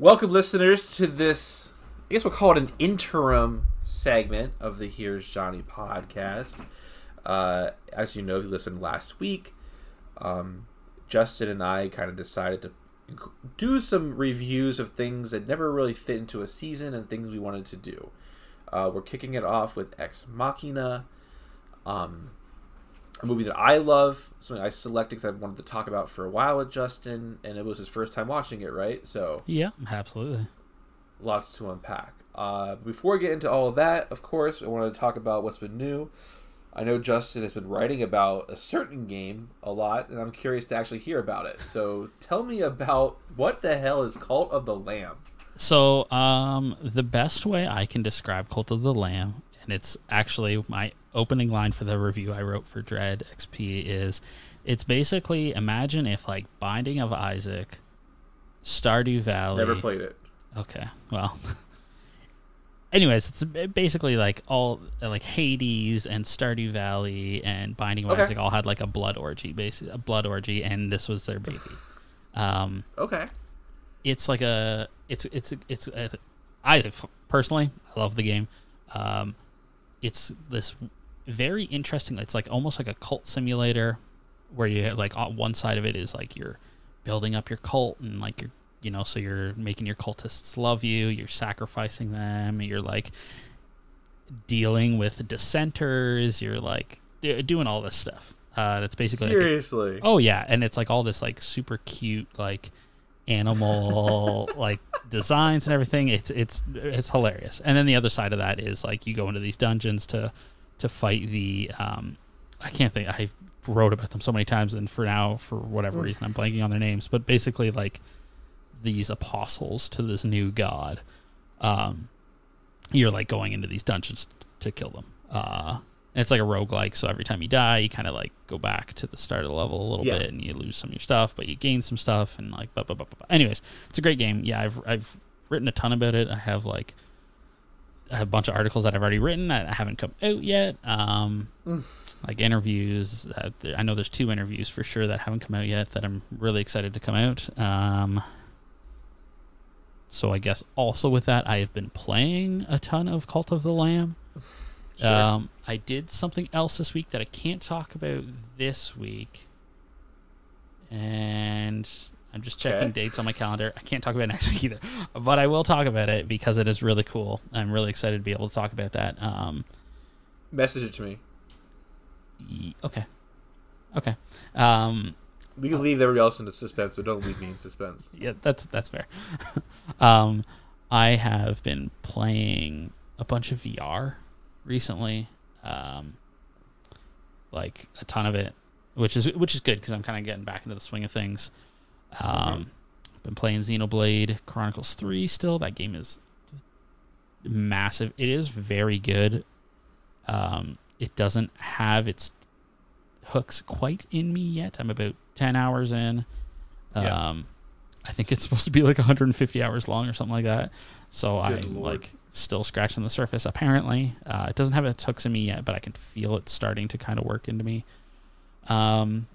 Welcome, listeners, to this. I guess we'll call it an interim segment of the Here's Johnny podcast. Uh, as you know, if you listened last week, um, Justin and I kind of decided to do some reviews of things that never really fit into a season and things we wanted to do. Uh, we're kicking it off with Ex Machina, um, a movie that I love, something I selected because I wanted to talk about for a while with Justin, and it was his first time watching it, right? So yeah, absolutely. Lots to unpack. Uh, before we get into all of that, of course, I wanted to talk about what's been new. I know Justin has been writing about a certain game a lot, and I'm curious to actually hear about it. So tell me about what the hell is Cult of the Lamb? So, um, the best way I can describe Cult of the Lamb, and it's actually my opening line for the review I wrote for Dread XP, is it's basically imagine if like Binding of Isaac, Stardew Valley. Never played it. Okay, well. anyways, it's basically like all like Hades and Stardew Valley and Binding of okay. Isaac all had like a blood orgy, basically a blood orgy, and this was their baby. Um, okay, it's like a it's it's it's a, I personally I love the game. Um, it's this very interesting. It's like almost like a cult simulator, where you like on one side of it is like you're building up your cult and like you're you know, so you're making your cultists love you, you're sacrificing them, you're like dealing with dissenters, you're like doing all this stuff. Uh, that's basically seriously. Like a, oh yeah, and it's like all this like super cute like animal like designs and everything. It's it's it's hilarious. And then the other side of that is like you go into these dungeons to to fight the um I can't think I wrote about them so many times and for now for whatever reason I'm blanking on their names, but basically like these apostles to this new god, um, you're like going into these dungeons to kill them. Uh, it's like a roguelike, so every time you die, you kind of like go back to the start of the level a little yeah. bit and you lose some of your stuff, but you gain some stuff and like blah, blah, blah, blah. Anyways, it's a great game. Yeah, I've I've written a ton about it. I have like a bunch of articles that I've already written that haven't come out yet. Um, mm. Like interviews. I know there's two interviews for sure that haven't come out yet that I'm really excited to come out. Um, so I guess also with that, I have been playing a ton of Cult of the Lamb. Sure. Um, I did something else this week that I can't talk about this week, and I'm just checking okay. dates on my calendar. I can't talk about next week either, but I will talk about it because it is really cool. I'm really excited to be able to talk about that. Um, Message it to me. Okay. Okay. Um, we can leave everybody else in suspense, but don't leave me in suspense. yeah, that's that's fair. um, I have been playing a bunch of VR recently, um, like a ton of it, which is which is good because I'm kind of getting back into the swing of things. Um. Been playing Xenoblade Chronicles Three still. That game is massive. It is very good. Um, it doesn't have its hooks quite in me yet. I'm about 10 hours in. Yeah. Um, I think it's supposed to be like 150 hours long or something like that. So Good I'm Lord. like still scratching the surface. Apparently, uh, it doesn't have its hooks in me yet, but I can feel it starting to kind of work into me. Um,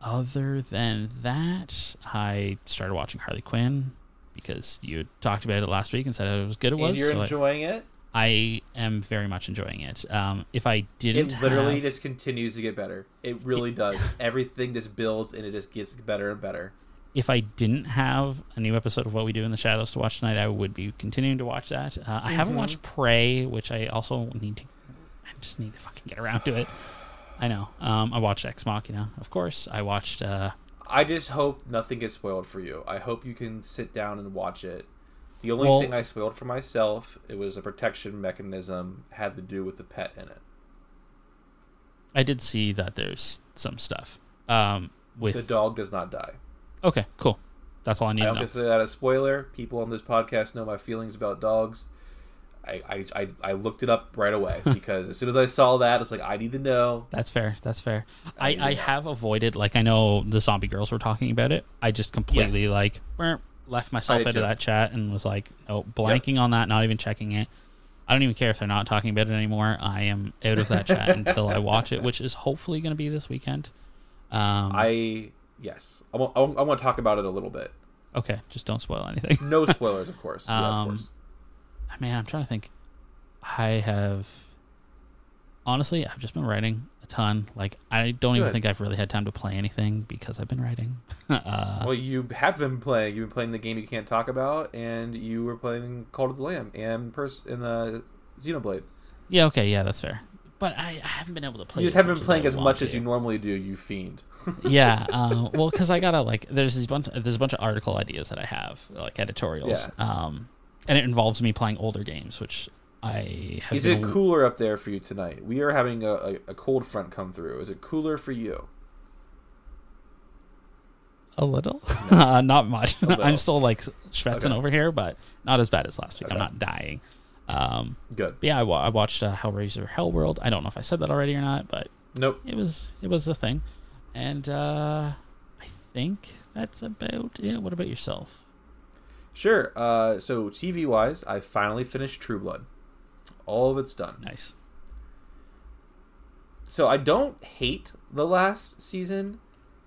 other than that, I started watching Harley Quinn because you talked about it last week and said it was good. It was. And you're so enjoying I, it. I am very much enjoying it. Um, if I didn't, it literally have... just continues to get better. It really it... does. Everything just builds and it just gets better and better. If I didn't have a new episode of What We Do in the Shadows to watch tonight, I would be continuing to watch that. Uh, I mm-hmm. haven't watched Prey, which I also need to. I just need to fucking get around to it. I know. Um, I watched Ex Machina, of course. I watched. Uh, I just hope nothing gets spoiled for you. I hope you can sit down and watch it the only well, thing I spoiled for myself, it was a protection mechanism, had to do with the pet in it. I did see that there's some stuff. Um, with the dog does not die. Okay, cool. That's all I need. I don't consider that a spoiler. People on this podcast know my feelings about dogs. I, I, I, looked it up right away because as soon as I saw that, it's like I need to know. That's fair. That's fair. I, I, I have avoided like I know the zombie girls were talking about it. I just completely yes. like burp, left myself out of that chat and was like, oh, blanking yep. on that, not even checking it. I don't even care if they're not talking about it anymore. I am out of that chat until I watch it, which is hopefully going to be this weekend. Um, I yes, I want, I want to talk about it a little bit. Okay, just don't spoil anything. No spoilers, of course. yeah, of Um, course. Man, I'm trying to think. I have honestly, I've just been writing a ton. Like, I don't even think I've really had time to play anything because I've been writing. uh, Well, you have been playing. You've been playing the game you can't talk about, and you were playing Cult of the Lamb and Pers- in the Xenoblade. yeah, okay, yeah, that's fair. But I, I haven't been able to play. You just haven't been playing I as want much as you normally do. You fiend. yeah, uh, well, because I gotta like, there's bunch, there's a bunch of article ideas that I have, like editorials, um, and it involves me playing older games, which I have. Is it cooler up there for you tonight? We are having a, a, a cold front come through. Is it cooler for you? A little, uh, not much. I'm still like schwitzing Okay. over here, but not as bad as last week. I'm not dying. Um, Good. yeah, I, wa- I watched uh, Hellraiser Hellworld. I don't know if I said that already or not, but Nope. it was it was a thing, and uh, I think that's about it. What about yourself? Sure. Uh, so TV wise, I finally finished True Blood. All of it's done. Nice. So I don't hate the last season.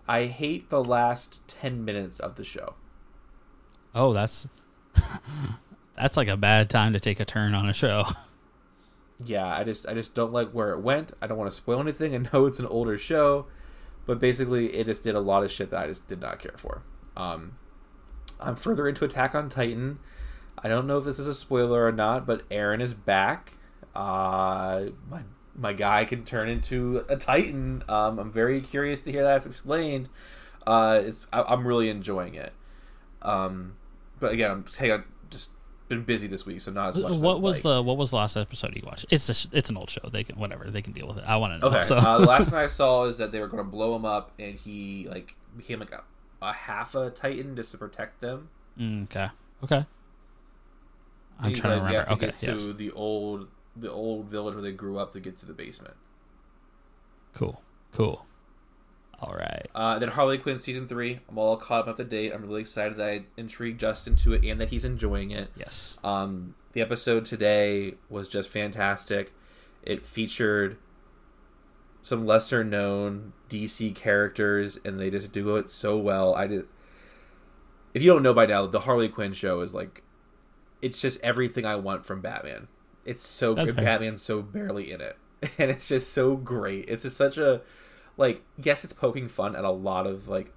I hate the last ten minutes of the show. Oh, that's that's like a bad time to take a turn on a show. yeah, I just I just don't like where it went. I don't want to spoil anything. I know it's an older show, but basically it just did a lot of shit that I just did not care for. Um, I'm further into Attack on Titan. I don't know if this is a spoiler or not, but Eren is back. Uh, my my guy can turn into a Titan. Um, I'm very curious to hear that explained. Uh, it's I, I'm really enjoying it. Um, but again, I'm hey, I've just been busy this week, so not as much. what was like. the what was the last episode you watched? It's a, it's an old show. They can whatever they can deal with it. I want to know. Okay. So uh, the last thing I saw is that they were going to blow him up, and he like became like a, a half a Titan just to protect them. Mm, okay. Okay. I'm He's, trying to like, remember. Okay. to Yes. the old the old village where they grew up to get to the basement. Cool. Cool. All right. Uh, then Harley Quinn season three. I'm all caught up to date. I'm really excited that I intrigued Justin to it and that he's enjoying it. Yes. Um, the episode today was just fantastic. It featured some lesser known DC characters, and they just do it so well. I did. If you don't know by now, the Harley Quinn show is like, it's just everything I want from Batman. It's so That's good. fair. Batman's so barely in it, and it's just so great. It's just such a, like, yes, it's poking fun at a lot of like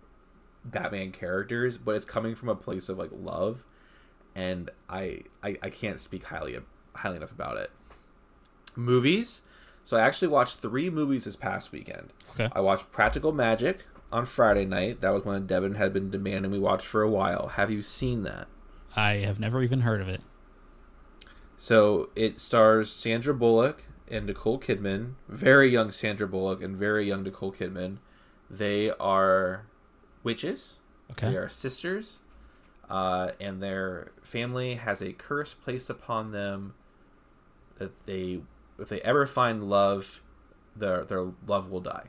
Batman characters, but it's coming from a place of like love and I, I I can't speak highly highly enough about it. Movies. So I actually watched three movies this past weekend. Okay. I watched Practical Magic on Friday night. That was one Devin had been demanding we watch for a while. Have you seen that? I have never even heard of it. So it stars Sandra Bullock and Nicole Kidman, very young Sandra Bullock and very young Nicole Kidman. They are witches. Okay. They are sisters, uh, and their family has a curse placed upon them that they, if they ever find love, their their love will die.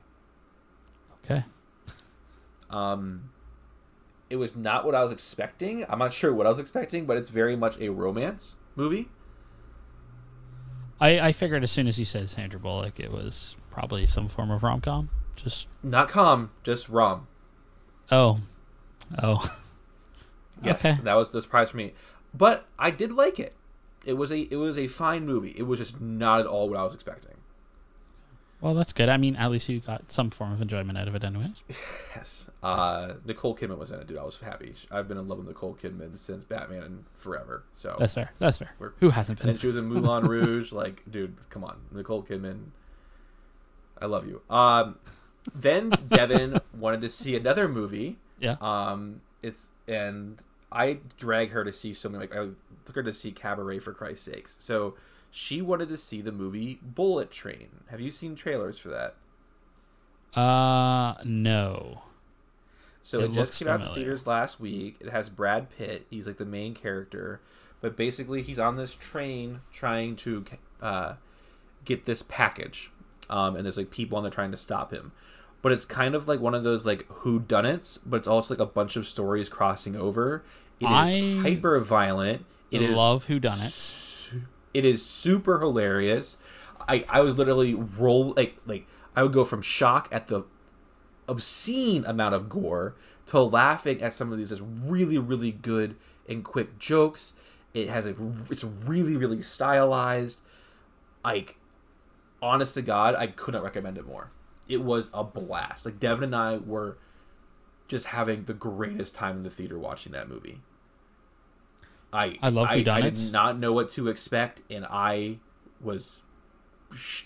Okay. Um, it was not what I was expecting. I'm not sure what I was expecting, but it's very much a romance movie. I I figured as soon as you said Sandra Bullock, it was probably some form of rom com. Just Not com, just rom. oh, oh. Yes, Okay. that was the surprise for me. But I did like it. It was a it was a fine movie. It was just not at all what I was expecting. Well, that's good. I mean, at least you got some form of enjoyment out of it, anyways. Yes. Uh, Nicole Kidman was in it, dude. I was happy. I've been in love with Nicole Kidman since Batman and forever. So That's fair. That's fair. Who hasn't and been? then she was in Moulin Rouge. Like, dude, come on, Nicole Kidman. I love you. Um, then Devin wanted to see another movie. Yeah. Um, it's and I drag her to see so many. Like I took her to see Cabaret for Christ's sakes. So she wanted to see the movie Bullet Train. Have you seen trailers for that? Uh, no. So It it, just came out to familiar. theaters last week. It has Brad Pitt. He's like the main character, but basically he's on this train trying to uh, get this package, um, and there's like people on there trying to stop him. But it's kind of like one of those like who done it's, but it's also like a bunch of stories crossing over. It is I hyper violent. It is love who done it. su- It is super hilarious. I I was literally roll like like I would go from shock at the obscene amount of gore to laughing at some of these just really really good and quick jokes. It has a it's really really stylized. Like honest to God, I couldn't recommend it more. It was a blast. Like Devin and I were just having the greatest time in the theater watching that movie. I I love I, I did not know what to expect, and I was.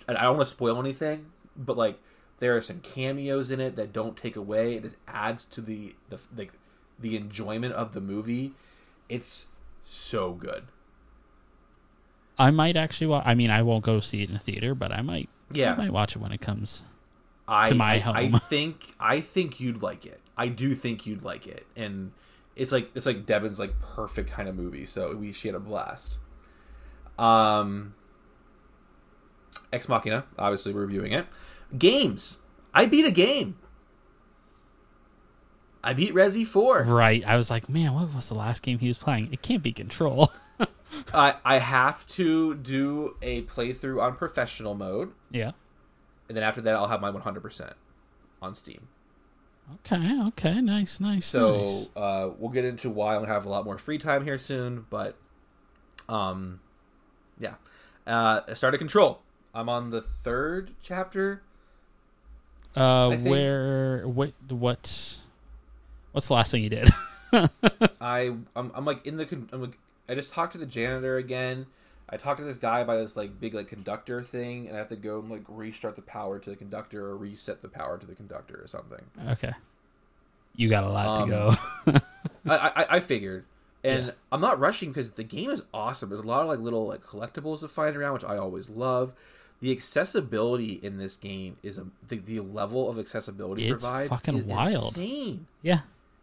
and I don't want to spoil anything, but like there are some cameos in it that don't take away. It just adds to the the like the enjoyment of the movie. It's so good. I might actually watch. I mean, I won't go see it in a theater, but I might. Yeah. I might watch it when it comes. I, to my I, home. I think I think you'd like it. I do think you'd like it, and it's like it's like Devin's like perfect kind of movie. So we she had a blast. Um, Ex Machina, obviously reviewing it. Games, I beat a game. I beat Resi Four. Right. I was like, man, what was the last game he was playing? It can't be Control. I I have to do a playthrough on professional mode, yeah. And then after that I'll have my 100 percent on Steam. Okay. Okay. Nice. Nice. So nice. uh, we'll get into why I'll have a lot more free time here soon. But um, yeah, uh, I started Control. I'm on the third chapter. Uh, where? What? What? What's the last thing you did? I I'm, I'm like in the I'm like, I just talked to the janitor again. I talked to this guy by this like big like conductor thing, and I have to go and like restart the power to the conductor or reset the power to the conductor or something. okay. You got a lot Um, to go. I, I I figured, and Yeah. I'm not rushing because the game is awesome. There's a lot of like little like collectibles to find around, which I always love. The accessibility in this game is a the, the level of accessibility It's provides fucking is wild. insane. yeah.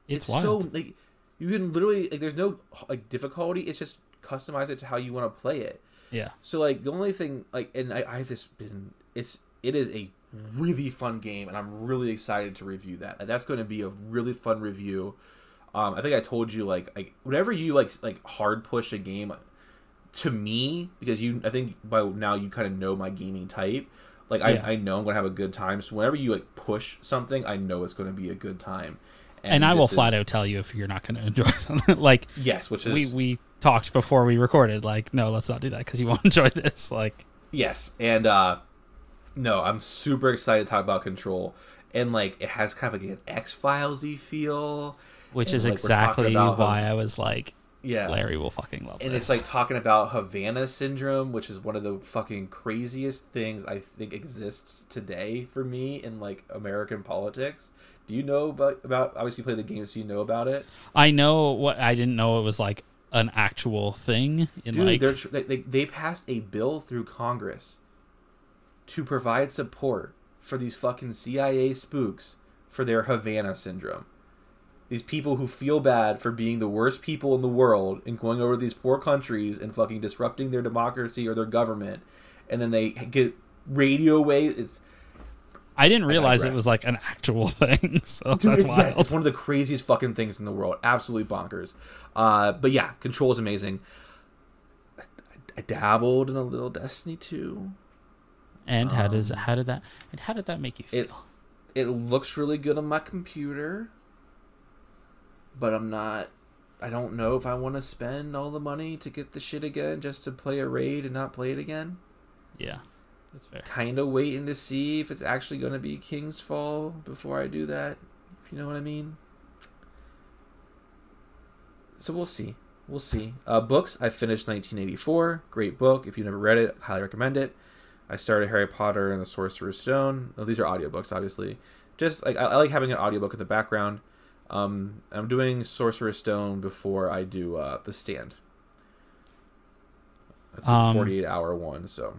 It's, wild. so like you can literally like there's no like difficulty. It's just customize it to how you want to play it. yeah. So like the only thing like and I, I've just been it's it is a really fun game and I'm really excited to review that. And that's going to be a really fun review. Um, I think I told you like like whenever you like like hard push a game to me because you I think by now you kind of know my gaming type. Like I, Yeah. I know I'm gonna have a good time. So whenever you like push something, I know it's gonna be a good time. And, I will this is- flat out tell you if you're not going to enjoy something. like yes, which is we we talked before we recorded. Like, no, let's not do that because you won't enjoy this. Like, Yes, and uh no, I'm super excited to talk about Control, and like it has kind of like an X Filesy feel. which And, is like, exactly why how- I was like, Yeah, Larry will fucking love this. and this. it's like talking about Havana syndrome, which is one of the fucking craziest things I think exists today for me in like American politics. Do you know about about obviously you play the game, so you know about it? I know what I didn't know it was like an actual thing in Dude, like they, they they passed a bill through Congress to provide support for these fucking CIA spooks for their Havana syndrome. These people who feel bad for being the worst people in the world and going over to these poor countries and fucking disrupting their democracy or their government, and then they get radio waves. It's, I didn't realize it was like an actual thing. So Dude, that's it's, wild. it's one of the craziest fucking things in the world. Absolutely bonkers. Uh, but yeah, Control is amazing. I, I dabbled in a little Destiny 2. And how does Um, how did that and how did that make you feel? It it looks really good on my computer, but I'm not. I don't know if I want to spend all the money to get the shit again just to play a raid and not play it again. yeah, that's fair. Kind of waiting to see if it's actually going to be King's Fall before I do that. If you know what I mean. So we'll see. We'll see. Uh, books. I finished 1984. Great book. If you never read it, highly recommend it. I started Harry Potter and the Sorcerer's Stone. Oh, these are audiobooks, obviously. Just like I, I like having an audiobook in the background. Um, I'm doing Sorcerer's Stone before I do uh, the Stand. That's a Um, 48 hour one. So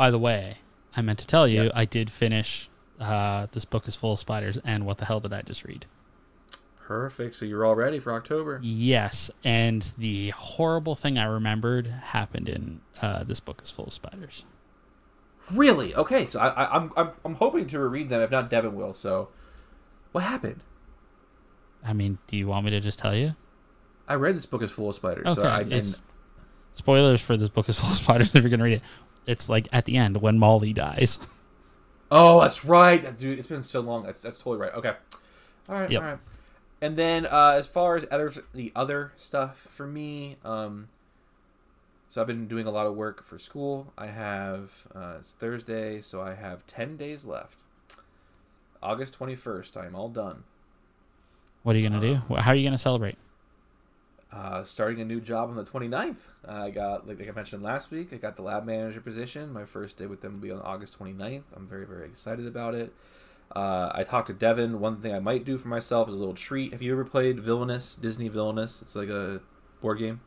By the way, I meant to tell you Yeah. I did finish uh, this book is full of spiders and what the hell did I just read? perfect. So you're all ready for October. Yes, and the horrible thing I remembered happened in uh, this book is full of spiders. Really? Okay. So I, I, I'm I'm I'm hoping to reread them. If not, Devin will. So what happened? I mean, do you want me to just tell you? I read this book is full of spiders. Okay, so I, spoilers for this book is full of spiders if you're gonna read it. It's like at the end when Molly dies. Oh, that's right, dude. It's been so long. That's that's totally right. Okay. All right. Yep. All right. and then uh, as far as other the other stuff for me, um, so I've been doing a lot of work for school. I have uh, it's Thursday, so I have ten days left. August twenty first, I am all done. What are you gonna do? How are you gonna celebrate? Uh, starting a new job on the 29th. Uh, I got, like, like I mentioned last week, I got the lab manager position. My first day with them will be on August 29th. I'm very, very excited about it. Uh, I talked to Devin. One thing I might do for myself is a little treat. Have you ever played Villainous? Disney Villainous? It's like a board game.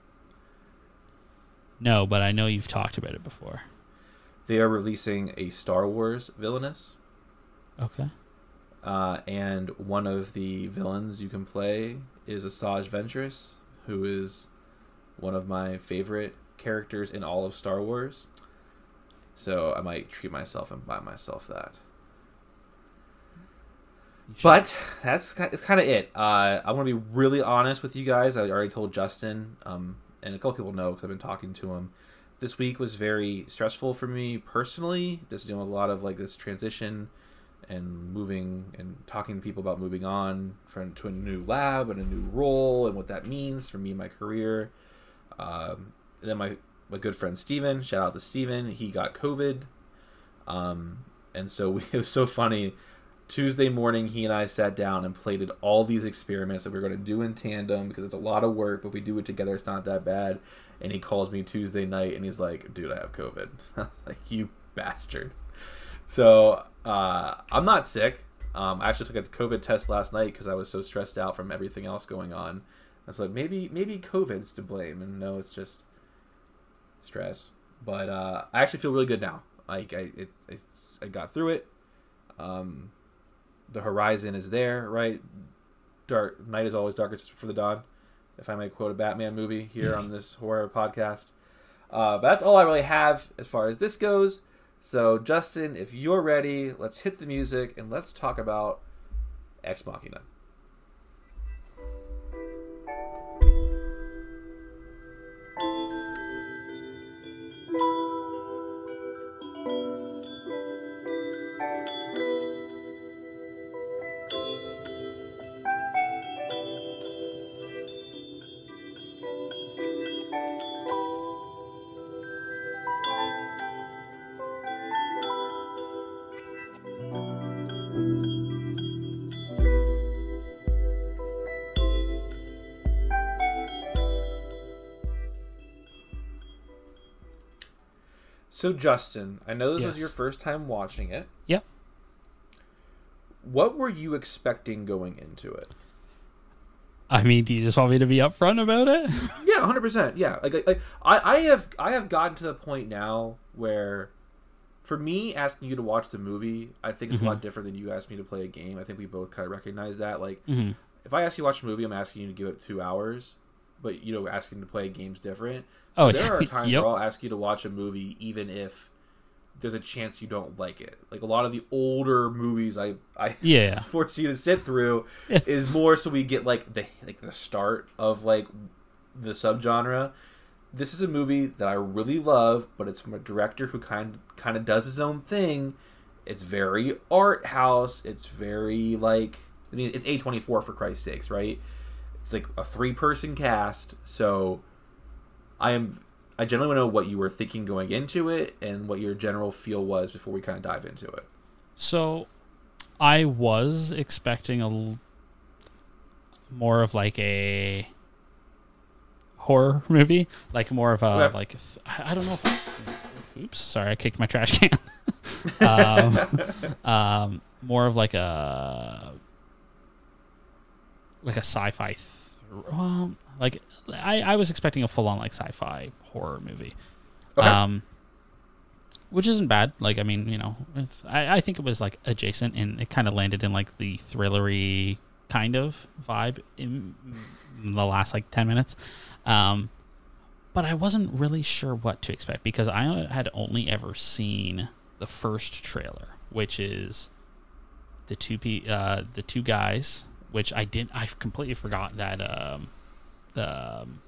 No, but I know you've talked about it before. They are releasing a Star Wars Villainous. Okay. Uh, and one of the villains you can play is Asajj Ventress, who is one of my favorite characters in all of Star Wars. So I might treat myself and buy myself that. But that's it's kind of it. Uh, I want to be really honest with you guys. I already told Justin, um, and a couple people know because I've been talking to him. This week was very stressful for me personally. Just doing a lot of like this transition and moving and talking to people about moving on from to a new lab and a new role and what that means for me and my career. Um, and then my my good friend Steven, shout out to Steven, he got COVID. Um, and so we, it was so funny. Tuesday morning, he and I sat down and plated all these experiments that we are going to do in tandem because it's a lot of work, but if we do it together, it's not that bad. And he calls me Tuesday night and he's like, dude, I have COVID. I was like, you bastard. So uh, I'm not sick. Um, I actually took a COVID test last night because I was so stressed out from everything else going on. I was like, maybe maybe COVID's to blame, and no, it's just stress. But uh, I actually feel really good now. Like I, it, I got through it. Um, the horizon is there, right? Dark night is always darkest for the dawn. If I may quote a Batman movie here on this horror podcast. Uh, but that's all I really have as far as this goes. So, Justin, if you're ready, let's hit the music and let's talk about Ex Machina. So Justin, I know this yes. was your first time watching it. Yep. What were you expecting going into it? I mean, do you just want me to be upfront about it? yeah, hundred percent. Yeah, like, like I, I have I have gotten to the point now where, for me, asking you to watch the movie, I think it's mm-hmm. a lot mm-hmm. different than you asked me to play a game. I think we both kind of recognize that. Like, mm-hmm. if I ask you to watch a movie, I'm asking you to give it two hours but you know, asking to play games different. So oh, there are times yep. where I'll ask you to watch a movie even if there's a chance you don't like it. Like a lot of the older movies I I yeah. force you to sit through is more so we get like the like the start of like the subgenre. This is a movie that I really love, but it's from a director who kind kind of does his own thing. It's very art house. It's very like I mean it's A24 for Christ's sakes, right? It's like a three person cast, so I am I generally want to know what you were thinking going into it and what your general feel was before we kind of dive into it. So, I was expecting a more of like a horror movie, like more of a okay. like I don't know if I, oops, sorry, I kicked my trash can. um, um, more of like a like a sci-fi. Th- well, like I, I was expecting a full-on like sci-fi horror movie. Okay. Um, which isn't bad. Like I mean, you know, it's I, I think it was like adjacent and it kind of landed in like the thrillery kind of vibe in, in the last like 10 minutes. Um, but I wasn't really sure what to expect because I had only ever seen the first trailer, which is the two p uh, the two guys which I didn't. I completely forgot that um, the um,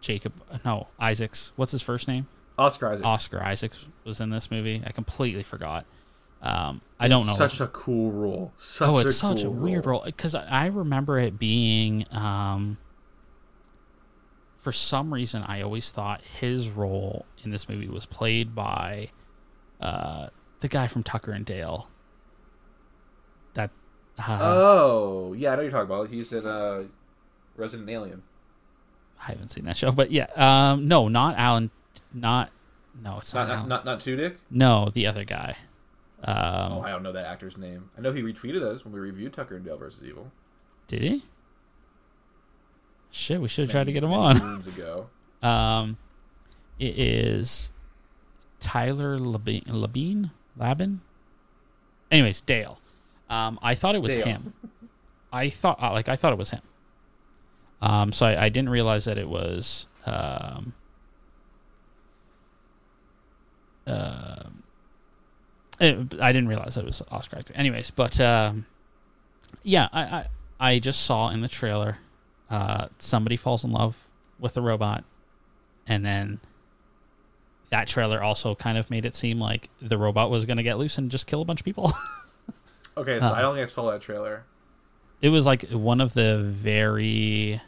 Jacob, no Isaacs. What's his first name? Oscar Isaac. Oscar Isaacs was in this movie. I completely forgot. Um, I don't know. Such a cool role. Such oh, it's a such a weird role because I I remember it being. Um, for some reason, I always thought his role in this movie was played by uh, the guy from Tucker and Dale. That. Uh, Oh, yeah, I know you're talking about. He's in uh, Resident Alien. I haven't seen that show, but yeah, um, no, not Alan, not no, it's not, Not Alan. not, not, not Tudyk? no, the other guy. Um, Oh, I don't know that actor's name. I know he retweeted us when we reviewed Tucker and Dale versus Evil. did he? Shit, we should have tried to get him on. moons ago. Um, it is Tyler Labine, Labine, Labin. Anyways, Dale. Um, I thought it was him. I thought, uh, like, I thought it was him. Um, so I, I didn't realize that it was. Um, um, it- I didn't realize that it was Oscar. Anyways, but um, yeah, I, I I just saw in the trailer, uh, somebody falls in love with a robot, and then that trailer also kind of made it seem like the robot was going to get loose and just kill a bunch of people. Okay, so Uh. I don't think I saw that trailer. it was like one of the very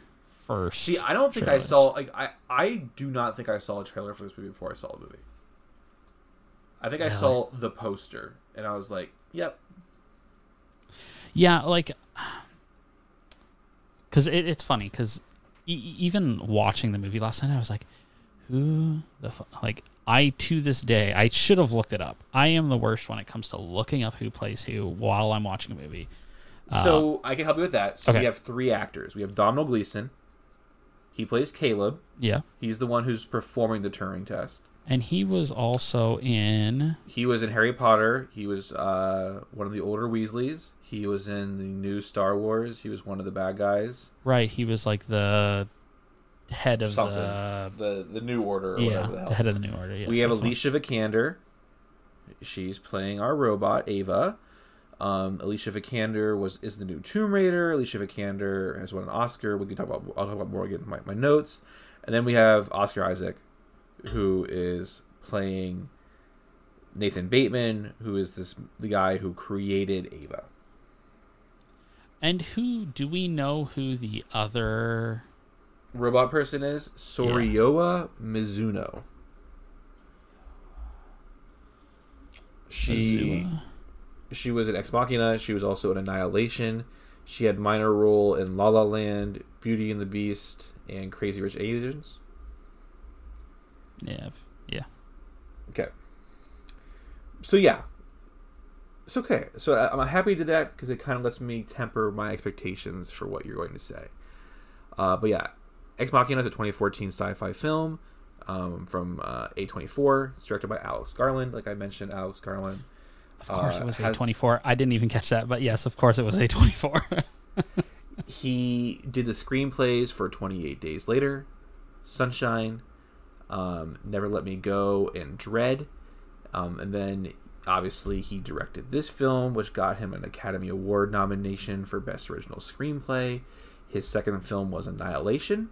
first. See, I don't think trailers. I saw like I I do not think I saw a trailer for this movie before I saw the movie. I think I saw the poster and I was like, "Yep, Yeah, like, because it, it's funny because e- even watching the movie last night, I was like, who the fu-? like. I to this day I should have looked it up. I am the worst when it comes to looking up who plays who while I'm watching a movie. So I can help you with that. So okay. we have three actors. We have Domhnall Gleeson. He plays Caleb. Yeah, He's the one who's performing the Turing test. and he was also in He was in Harry Potter. He was uh, one of the older Weasleys. He was in the new Star Wars. He was one of the bad guys. right. He was like the head of Something. the The the New Order or yeah whatever the the, head of the new order. Yes, we have that's one. Alicia Vikander. She's playing our robot Ava. Um, Alicia Vikander was is the new Tomb Raider. Alicia Vikander has won an Oscar. We can talk about. I'll talk about more again in my, my notes. And then we have Oscar Isaac, who is playing Nathan Bateman, who is this the guy who created Ava. And who do we know who the other? Robot person is Sonoya Mizuno. She Azula? she was in Ex Machina. She was also in Annihilation. She had minor role in La La Land, Beauty and the Beast, and Crazy Rich Asians. Yeah, yeah. Okay. So yeah, it's okay. So I'm happy to do that because it kind of lets me temper my expectations for what you're going to say. Uh, but yeah, Ex Machina is a 2014 sci-fi film um, from uh, A24. It's directed by Alex Garland. Like I mentioned, Alex Garland. Of course, Uh, it was has- a twenty four. I didn't even catch that, but yes, of course, it was a twenty four. he did the screenplays for 28 Days Later, Sunshine, um, Never Let Me Go, and Dredd. Um, and then obviously he directed this film, which got him an Academy Award nomination for Best Original Screenplay. His second film was Annihilation,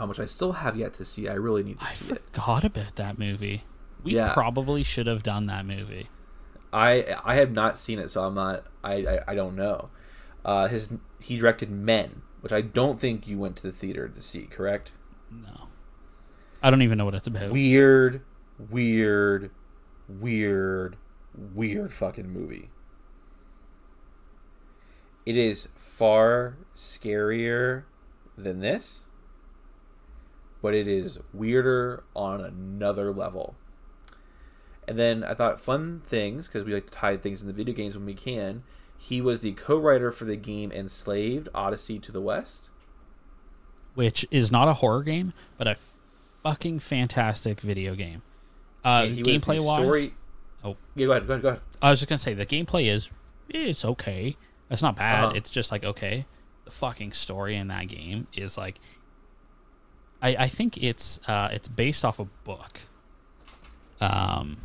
um, which I still have yet to see. I really need to I see it. forgot about that movie. We Yeah. probably should have done that movie. I I have not seen it, so I'm not. I I, I don't know. Uh, his he directed Men, which I don't think you went to the theater to see. Correct? No, I don't even know what it's about. weird, weird, weird, weird fucking movie. It is far scarier than this, but it is weirder on another level. And then I thought fun things because we like to tie things in the video games when we can. He was the co-writer for the game Enslaved: Odyssey to the West. which is not a horror game, but a fucking fantastic video game. Uh, And he was the gameplay wise, story- oh, Yeah, go ahead, go ahead, go ahead. I was just gonna say the gameplay is it's okay. It's not bad. Uh-huh. It's just like okay. The fucking story in that game is like, I I think it's uh it's based off a book. Um,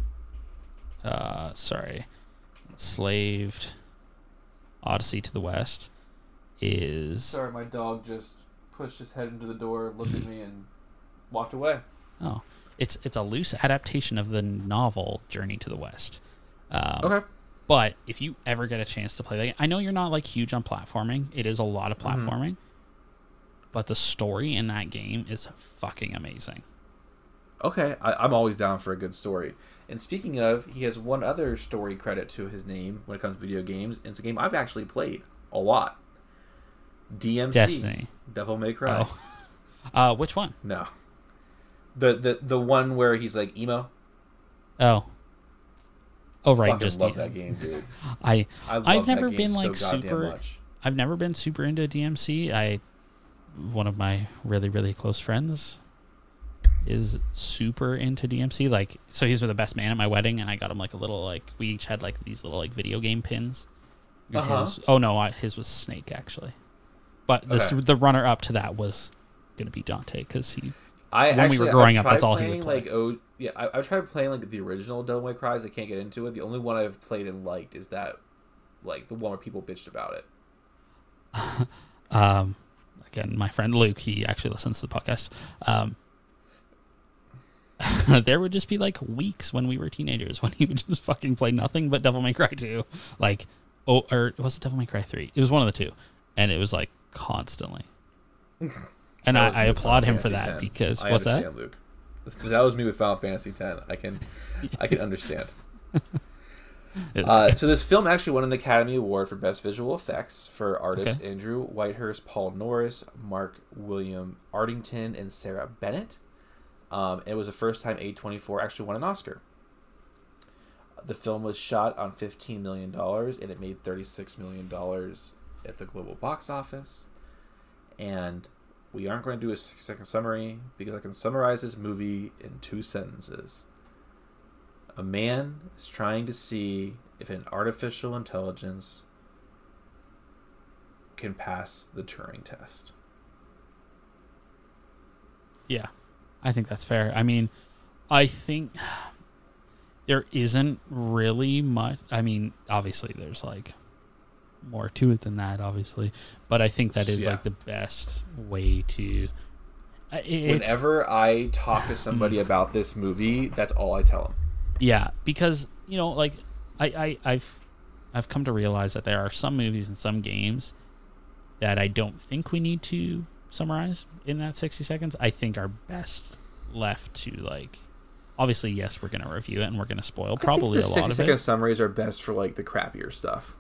uh, sorry, enslaved. Odyssey to the West is Sorry, my dog just pushed his head into the door, looked at me, and walked away. Oh, it's it's a loose adaptation of the novel Journey to the West. Um, Okay. But if you ever get a chance to play that, I know you're not like huge on platforming. It is a lot of Mm-hmm. But the story in that game is fucking amazing. Okay, I, I'm always down for a good story. And speaking of, he has one other story credit to his name when it comes to video games. And it's a game I've actually played a lot. DMC. Destiny. Devil May Cry. Oh, uh, which one? No. The, the the one where he's like emo. Oh, oh right, Fucking just love DMC. that game, dude. I I love I've that never been like goddamn super. much. I've never been super into DMC. I one of my really really close friends is super into DMC. Like, so he's the best man at my wedding, and I got him like a little like we each had like these little like video game pins. Uh-huh. His, oh no, I, his was Snake actually, but this Okay. the runner up to that was gonna be Dante because he I when we were growing up, that's all he would play. Like oh yeah, I, I've tried playing like the original Devil May Cry. I can't get into it. The only one I've played and liked is that, like the one where people bitched about it. um again my friend luke he actually listens to the podcast um there would just be like weeks when we were teenagers when he would just fucking play nothing but devil may cry 2 like oh or was it devil may cry 3 it was one of the two and it was like constantly and I, I applaud him for that X. because I what's that Luke. That was me with Final Fantasy 10. I can, I can understand. Uh, so this film actually won an Academy Award for Best Visual Effects for artists Okay. Andrew Whitehurst, Paul Norris, Mark William Ardington, and Sarah Bennett. Um, it was the first time A24 actually won an Oscar. The film was shot on $15 million and it made $36 million at the global box office. And we aren't going to do a six second summary because I can summarize this movie in two sentences. A man is trying to see if an artificial intelligence can pass the Turing test. Yeah, I think that's fair. I mean, I think there isn't really much. I mean, obviously, there's like more to it than that, obviously, but I think that is Yeah. like the best way to. uh, Whenever I talk to somebody about this movie, that's all I tell them. Yeah, because you know, like I, I, I've, I've come to realize that there are some movies and some games that I don't think we need to summarize in that sixty seconds. I think are best left to like. Obviously, yes, we're gonna review it and we're gonna spoil probably a lot of 60 second it. summaries are best for like the crappier stuff.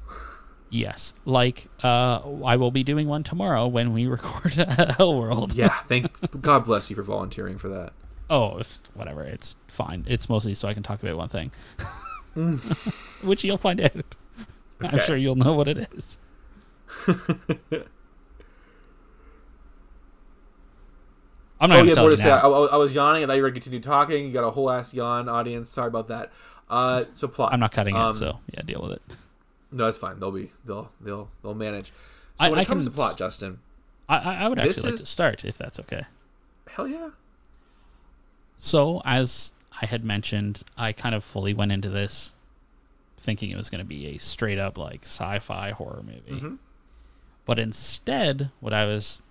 Yes, like uh, I will be doing one tomorrow when we record Hell World. yeah, thank God bless you for volunteering for that. Oh, if, whatever. It's fine. It's mostly so I can talk about one thing, which you'll find out. I'm sure you'll know what it is. I'm not Oh yeah, more to say. I. I I was yawning. I thought you were going to continue talking. You got a whole ass yawn, audience. Sorry about that. Uh, so plot. I'm not cutting Um, it, so yeah, deal with it. No, it's fine. They'll be. They'll. They'll. They'll manage. So I- when I it comes can to plot, Justin. I, I, I would actually like is- to start if that's okay. Hell yeah. So, as I had mentioned, I kind of fully went into this thinking it was going to be a straight up like sci-fi horror movie. Mhm. But instead, what I was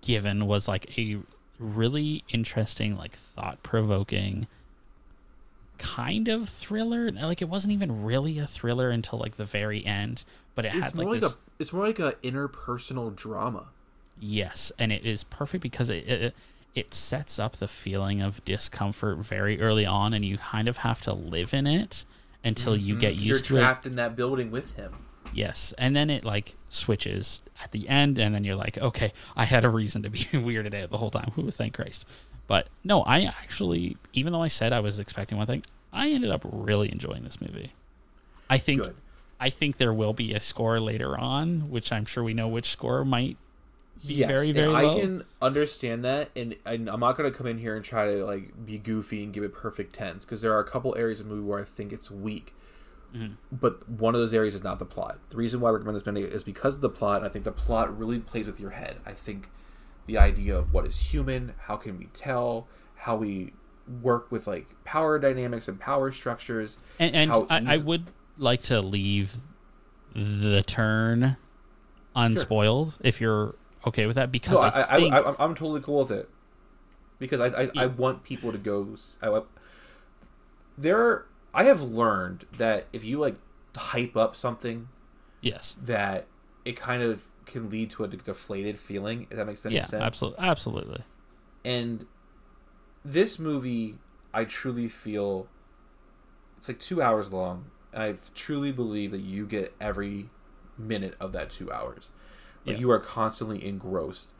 given was like a really interesting, like thought-provoking kind of thriller. Like it wasn't even really a thriller until like the very end, but it It's had like like this a. It's more like a interpersonal drama. Yes, and it is perfect because it, it it sets up the feeling of discomfort very early on, and you kind of have to live in it until you get Mm-hmm. You're used to it. trapped in that building with him. Yes, and then it like switches at the end, and then you're like, okay, I had a reason to be weirded out the whole time. Who thank Christ. But no, I actually, even though I said I was expecting one thing, I ended up really enjoying this movie. I think Good. I think there will be a score later on, which I'm sure we know which score might be Yes, very very I low. can understand that, and, and I'm not going to come in here and try to like be goofy and give it perfect tens because there are a couple areas of the movie where I think it's weak. Mm-hmm. But one of those areas is not the plot. The reason why I recommend this movie is because of the plot, and I think the plot really plays with your head. I think the idea of what is human, how can we tell, how we work with like power dynamics and power structures. And, and how I, I would like to leave the turn unspoiled if you're okay with that because No, I, I, think I, I, I'm totally cool with it because I, I, I want people to go. I- there I have learned that if you like hype up something, Yes. that it kind of can lead to a deflated feeling. If that makes any Yeah. sense. Absolutely. Absolutely. And this movie, I truly feel it's like two hours long, and I truly believe that you get every minute of that two hours. Like Yeah. you are constantly engrossed,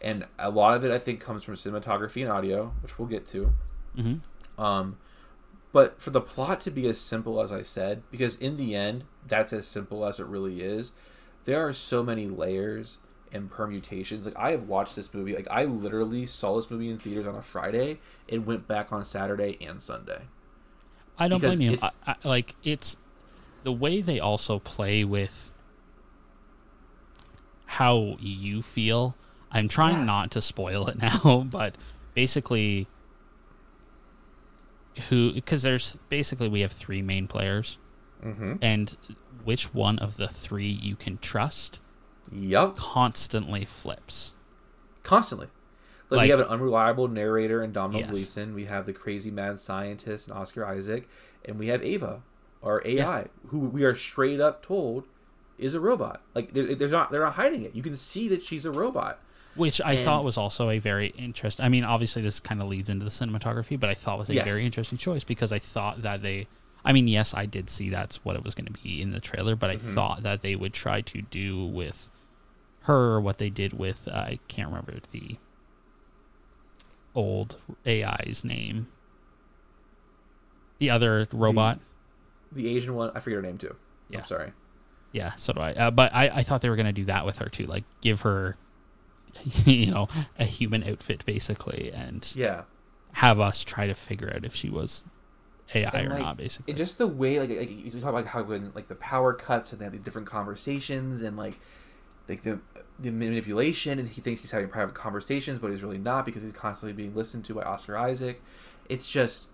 and a lot of it I think comes from cinematography and audio, which we'll get to. hmm Um, but for the plot to be as simple as I said, because in the end, that's as simple as it really is. There are so many layers and permutations. Like I have watched this movie. Like I literally saw this movie in theaters on a Friday and went back on Saturday and Sunday. I don't Because blame you. I, I, like it's the way they also play with how you feel. I'm trying Yeah. not to spoil it now, but basically, who because there's basically we have three main players, Mm-hmm. and which one of the three you can trust Yup. constantly flips. Constantly. Like, Like- we have an unreliable narrator in Domhnall Yes. Gleeson. We have the crazy mad scientist and Oscar Isaac, and we have Ava, our AI, who we are straight up told is a robot. Like there's not they're not hiding it. You can see that she's a robot. Which I And- thought was also a very interesting. I mean, obviously this kind of leads into the cinematography, but I thought was a Yes. very interesting choice because I thought that they. I mean, yes, I did see that's what it was going to be in the trailer, but I Mm-hmm. thought that they would try to do with her what they did with uh, I can't remember the old AI's name. The other robot. The Asian one, I forget her name too. Yeah. I'm sorry. Yeah, so do I. Uh, but I, I thought they were going to do that with her too, like give her, you know, a human outfit basically, and Yeah. have us try to figure out if she was AI And, or like, not, basically. And just the way like, like you talk about how when like the power cuts and they have the different conversations and like like the the manipulation and he thinks he's having private conversations but he's really not because he's constantly being listened to by Oscar Isaac. It's just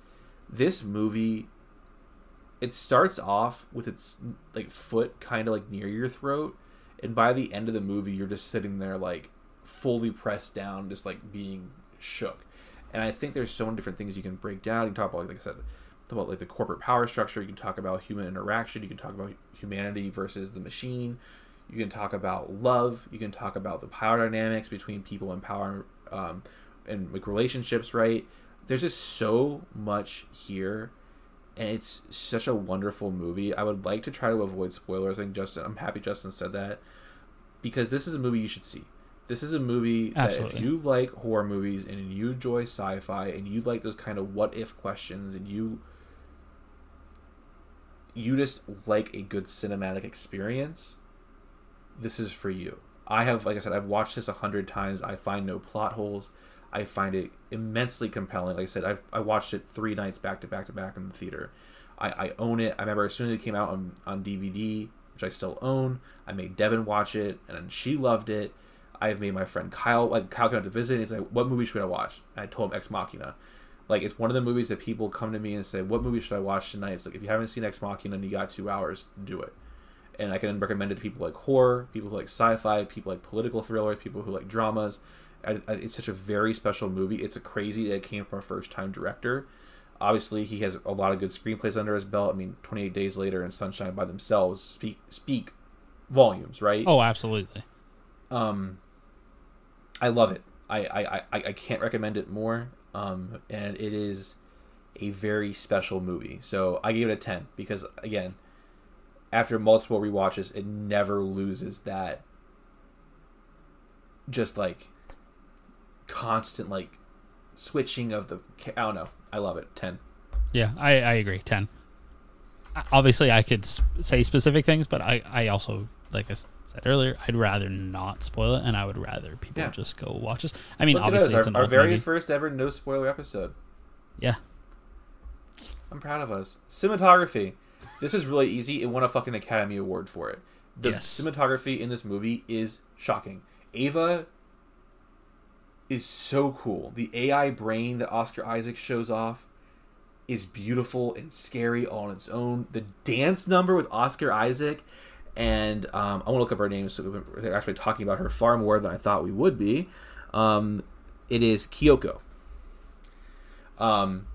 this movie it starts off with its like foot kind of like near your throat and by the end of the movie you're just sitting there like fully pressed down just like being shook. And i think there's so many different things you can break down. You can talk about like i said about like the corporate power structure. You can talk about human interaction. You can talk about humanity versus the machine. You can talk about love. You can talk about the power dynamics between people and power um, and like relationships right? There's just so much here and it's such a wonderful movie. I would like to try to avoid spoilers. I think justin i'm happy justin said that because this is a movie you should see. This is a movie that if you like horror movies and you enjoy sci-fi and you like those kind of what if questions and you you just like a good cinematic experience this is for you. I have like i said i've watched this a hundred times. I find no plot holes i find it immensely compelling. Like i said I've, i watched it three nights back to back to back in the theater. I, I own it. I remember as soon as it came out on, on dvd which i still own i made devin watch it and she loved it. I've made my friend kyle like kyle came out to visit and he's like what movie should i watch? And i told him ex machina. Like it's one of the movies that people come to me and say what movie should i watch tonight? It's like if you haven't seen ex machina and you got two hours do it. And I can recommend it to people like horror, people who like sci-fi, people like political thrillers, people who like dramas. I, I, it's such a very special movie. It's a crazy that it came from a first-time director. Obviously, he has a lot of good screenplays under his belt. I mean, 28 Days Later and Sunshine by themselves speak speak volumes, right? oh, absolutely. Um, I love it. I I, I, I can't recommend it more. Um, and it is a very special movie. So I gave it a 10 because again, after multiple rewatches, it never loses that just like constant like switching of the I don't know. I love it. 10. Yeah, I, I agree. 10. Obviously, I could say specific things, but I, I also, like I said earlier, I'd rather not spoil it, and I would rather people Yeah. just go watch this. I mean, Look obviously, us, it's our, an our very movie. first ever no spoiler episode. Yeah. I'm proud of us. Cinematography. This was really easy. It won a fucking Academy Award for it. The Yes. cinematography in this movie is shocking. Ava is so cool. The AI brain that Oscar Isaac shows off is beautiful and scary all on its own. The dance number with Oscar Isaac and um, I want to look up her name. So we're actually talking about her far more than I thought we would be. Um, it is Kyoko. Um,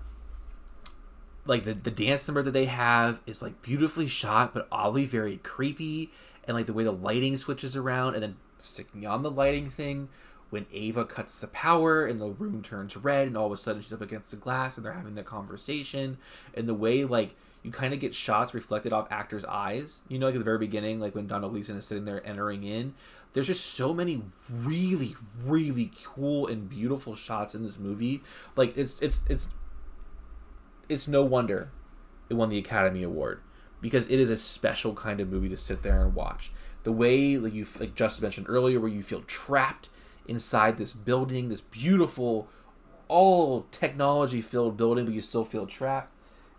like the, the dance number that they have is like beautifully shot but oddly very creepy and like the way the lighting switches around and then sticking on the lighting thing when ava cuts the power and the room turns red and all of a sudden she's up against the glass and they're having the conversation and the way like you kind of get shots reflected off actors eyes you know like at the very beginning like when donald gleeson is sitting there entering in there's just so many really really cool and beautiful shots in this movie like it's it's it's it's no wonder it won the Academy Award because it is a special kind of movie to sit there and watch. The way like you like Justin mentioned earlier, where you feel trapped inside this building, this beautiful, all technology filled building, but you still feel trapped,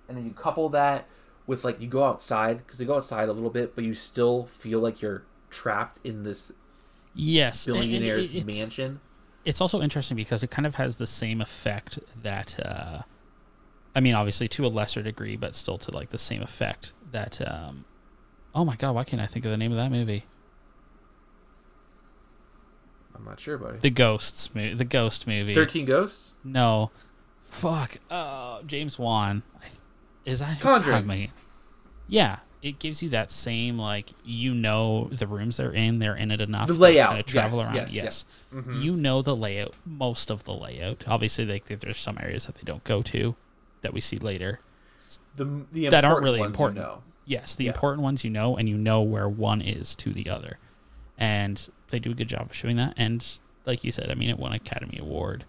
and then you couple that with like you go outside because you go outside a little bit, but you still feel like you're trapped in this yes billionaire's and it's, mansion. it's also interesting because it kind of has the same effect that uh i mean obviously to a lesser degree but still to like the same effect that um oh my god why can't i think of the name of that movie I'm not sure, buddy. the ghosts movie the ghost movie Thirteen Ghosts. no fuck uh james wan is that Conjuring. oh, yeah it gives you that same like you know the rooms they're in they're in it enough The layout, travel yes, around yes, yes, yeah. Mhm. you know the layout most of the layout obviously like there's some areas that they don't go to that we see later The the that aren't really ones you important. know. yes the Yeah. important ones you know and you know where one is to the other and they do a good job of showing that and like you said i mean it won academy award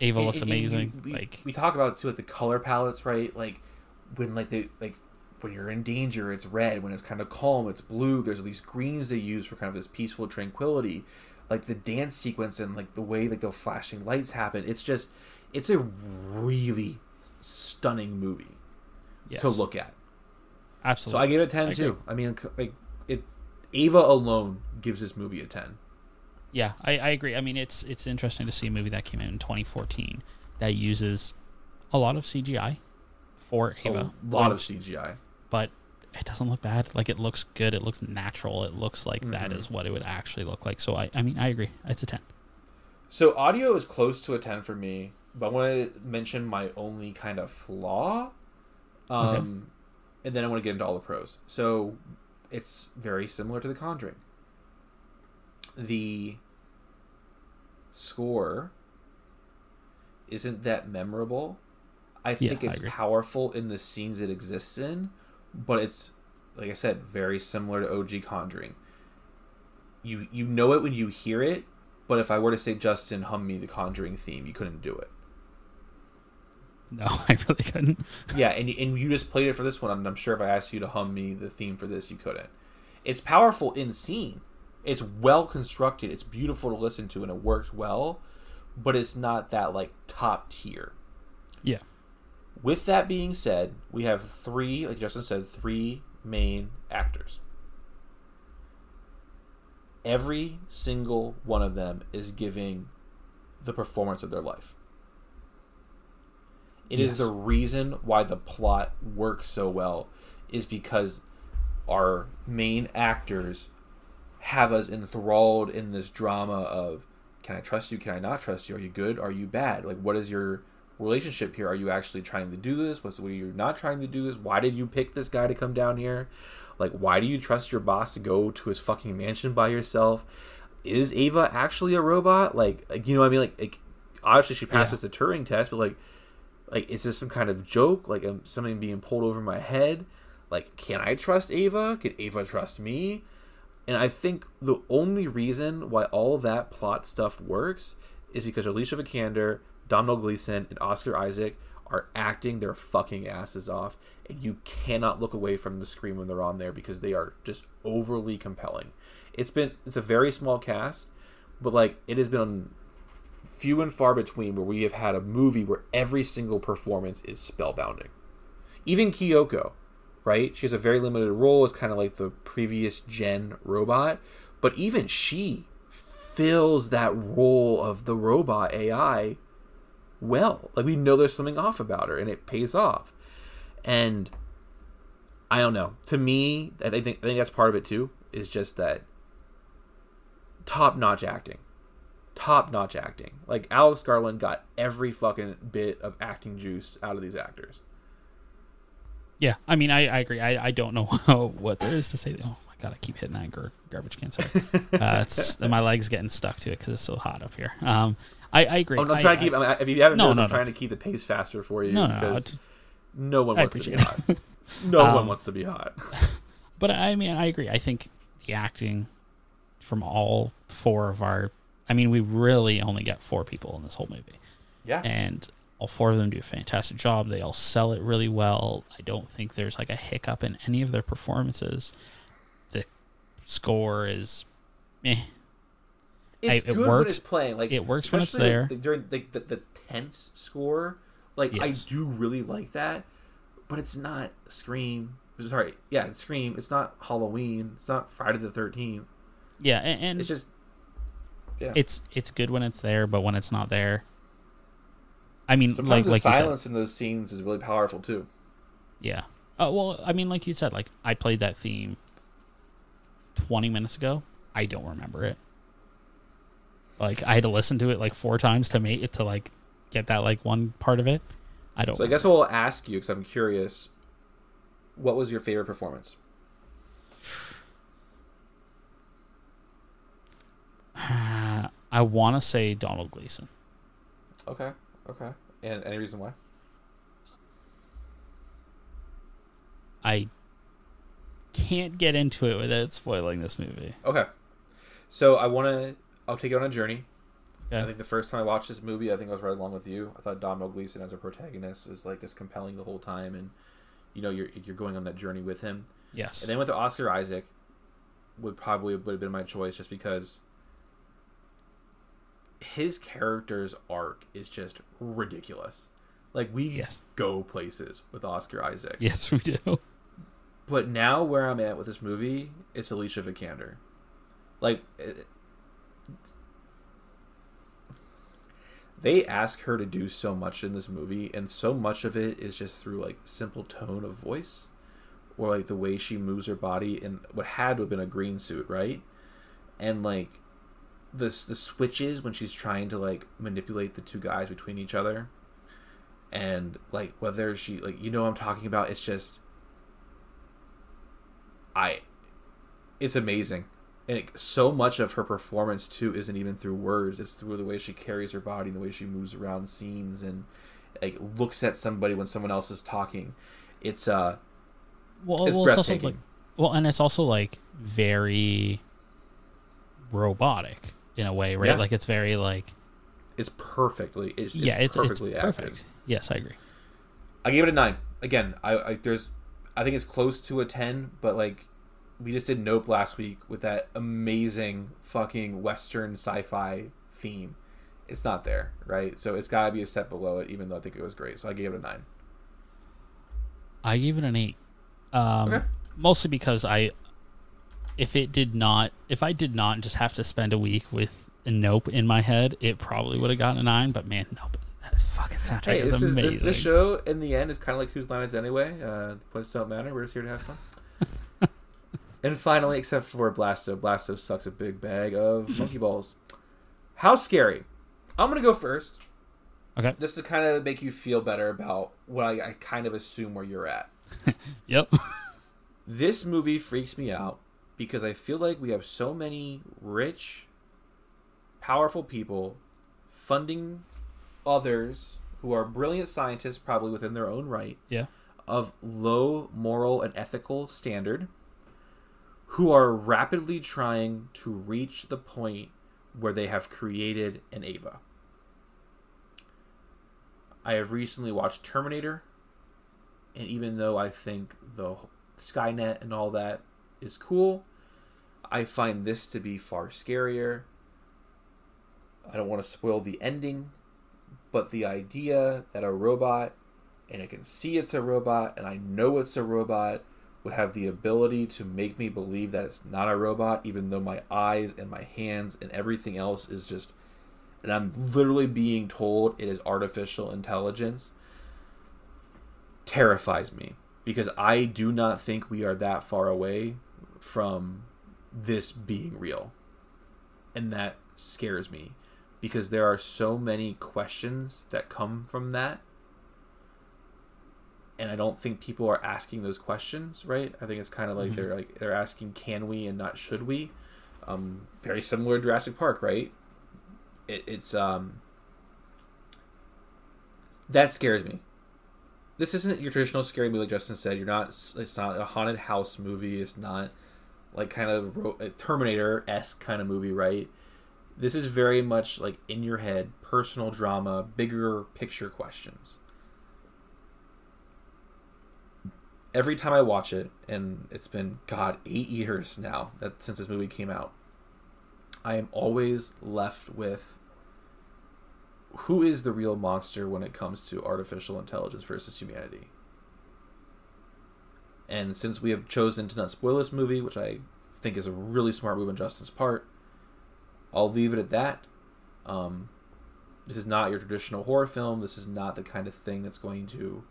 ava And- looks and amazing We, we, like we talk about too, like the color palettes, right? Like when like they like when you're in danger, it's red. When it's kind of calm, it's blue. There's these greens they use for kind of this peaceful tranquility. Like the dance sequence and like the way like the flashing lights happen. It's just it's a really stunning movie yes, to look at. Absolutely. So I gave it ten I too. I mean, like it, Ava alone gives this movie a ten. yeah I, I agree i mean it's it's interesting to see a movie that came out in 2014 that uses a lot of cgi for ava A lot of CGI. but it doesn't look bad. Like it looks good. It looks natural. It looks like that Mhm. is what it would actually look like. So I, I mean, I agree. It's a ten. So audio is close to a 10 for me, but I want to mention my only kind of flaw. Um and then I want to get into all the pros. So it's very similar to The Conjuring. The score isn't that memorable. I Yeah, think I it's agree. powerful in the scenes it exists in, but it's like I said, very similar to OG Conjuring. You you know it when you hear it, but if I were to say Justin hum me the Conjuring theme, you couldn't do it. No, I really couldn't. Yeah, and and you just played it for this one, and I'm sure if I asked you to hum me the theme for this, you couldn't. It's powerful in scene. It's well constructed. It's beautiful to listen to, and it works well. But it's not that like top tier. Yeah. With that being said, we have three, like Justin said, three main actors. Every single one of them is giving the performance of their life. It is Yes. the reason why the plot works so well is because our main actors have us enthralled in this drama of can I trust you? Can I not trust you? Are you good? Are you bad? Like, what is your relationship here? Are you actually trying to do this? What's the you're not trying to do this? Why did you pick this guy to come down here? Like, why do you trust your boss to go to his fucking mansion by yourself? Is Ava actually a robot? Like, like you know what I mean? Like, like obviously she passes the Turing test, but like, like is this some kind of joke? Like, um, something being pulled over my head? Like, can I trust Ava? Can Ava trust me? And I think the only reason why all that plot stuff works is because Alicia Vikander, Domhnall Gleeson, and Oscar Isaac are acting their fucking asses off, and you cannot look away from the screen when they're on there because they are just overly compelling. It's been it's a very small cast, but like it has been few and far between where we have had a movie where every single performance is spellbounding. Even Kyoko, right? She has a very limited role as kind of like the previous gen robot, but even she fills that role of the robot AI well. Like we know there's something off about her and it pays off. And I don't know. To me, I think I think that's part of it too, is just that top notch acting. Top notch acting. Like Alex Garland got every fucking bit of acting juice out of these actors. Yeah, I mean, I, I agree. I, I don't know what there is to say. Oh my god, I keep hitting that gar- garbage can. Sorry, uh, it's my legs getting stuck to it because it's so hot up here. Um, I, I agree. Oh, I'm I- trying to keep. I mean, if you haven't No, noticed, no, I'm no. trying to keep the pace faster for you No, no, because no one wants to be hot. No one Um, wants to be hot. But I mean, I agree. I think the acting from all four of our, I mean, we really only got four people in this whole movie, Yeah. and all four of them do a fantastic job. They all sell it really well. I don't think there's like a hiccup in any of their performances. The score is, eh. It's I- it good when works- it's playing. Like it works when it's especially, there. the- during like the, the tense score, like I do really like that, but it's not Scream. Sorry, yeah, it's Scream. It's not Halloween. It's not Friday the Thirteenth. Yeah, and, and It's just yeah. it's it's good when it's there, but when it's not there, I mean, Sometimes like the like silence in those scenes is really powerful too. Yeah. Uh, well, I mean, like you said, like I played that theme 20 minutes ago. I don't remember it. Like I had to listen to it like four times to make it to like get that like one part of it. I don't. So I guess I will ask you because I'm curious. What was your favorite performance? I want to say Donald Gleeson. Okay, okay. And any reason why? I can't get into it without spoiling this movie. Okay. So I want to. I'll take you on a journey. Okay. I think the first time I watched this movie, I think I was right along with you. I thought Domhnall Gleeson as a protagonist was like just compelling the whole time, and you know you're you're going on that journey with him. Yes. And then with the Oscar Isaac, would probably would have been my choice just because his character's arc is just ridiculous. Like we Yes. go places with Oscar Isaac. yes, we do. But now where I'm at with this movie, it's Alicia Vikander. Like it- they ask her to do so much in this movie and so much of it is just through like simple tone of voice or like the way she moves her body in what had to have been a green suit, right? And like the the switches when she's trying to like manipulate the two guys between each other and like whether she like you know what I'm talking about it's just I it's amazing. And it, so much of her performance too isn't even through words. It's through the way she carries her body and the way she moves around scenes and like looks at somebody when someone else is talking. It's uh Well, It's well, it's also like well, and it's also like very robotic in a way, right? Yeah. Like it's very like it's perfectly it's, it's yeah, it's, it's perfectly perfect. acted. Yes, I agree. I gave it a nine. Again, I, I there's I think it's close to a ten, but like we just did Nope last week with that amazing fucking Western sci-fi theme. It's not there, right? So it's got to be a step below it, even though I think it was great. So I gave it a nine. I gave it an eight. Um, Okay. mostly because I, if it did not, if I did not just have to spend a week with Nope in my head, it probably would have gotten a nine. But man, Nope, that fucking soundtrack Hey, is this is amazing. this, this show in the end is kind of like whose line is anyway. Uh, the points don't matter. We're just here to have fun. and finally, except for Blasto, Blasto sucks a big bag of monkey balls. How scary! I'm gonna go first. Okay. Just to kind of make you feel better about what I, I kind of assume where you're at. Yep. This movie freaks me out because I feel like we have so many rich, powerful people funding others who are brilliant scientists, probably within their own right, yeah. of low moral and ethical standard, who are rapidly trying to reach the point where they have created an Ava. I have recently watched Terminator, and even though I think the Skynet and all that is cool, I find this to be far scarier. I don't want to spoil the ending, but the idea that a robot, and I can see it's a robot, and I know it's a robot, would have the ability to make me believe that it's not a robot, even though my eyes and my hands and everything else is just. And I'm literally being told it is artificial intelligence, terrifies me. Because I do not think we are that far away from this being real. And that scares me because there are so many questions that come from that and I don't think people are asking those questions, right? I think it's kind of like they're like they're asking, "Can we?" and not "Should we?" Um, very similar to Jurassic Park, right? It, it's um, that scares me. This isn't your traditional scary movie, like Justin said. You're not. It's not a haunted house movie. It's not like kind of ro- uh, Terminator esque kind of movie, right? This is very much like in your head, personal drama, bigger picture questions. Every time I watch it, and it's been God eight years now that since this movie came out, I am always left with who is the real monster when it comes to artificial intelligence versus humanity. And since we have chosen to not spoil this movie, which I think is a really smart move on Justin's part, I'll leave it at that. Um, this is not your traditional horror film. This is not the kind of thing that's going to,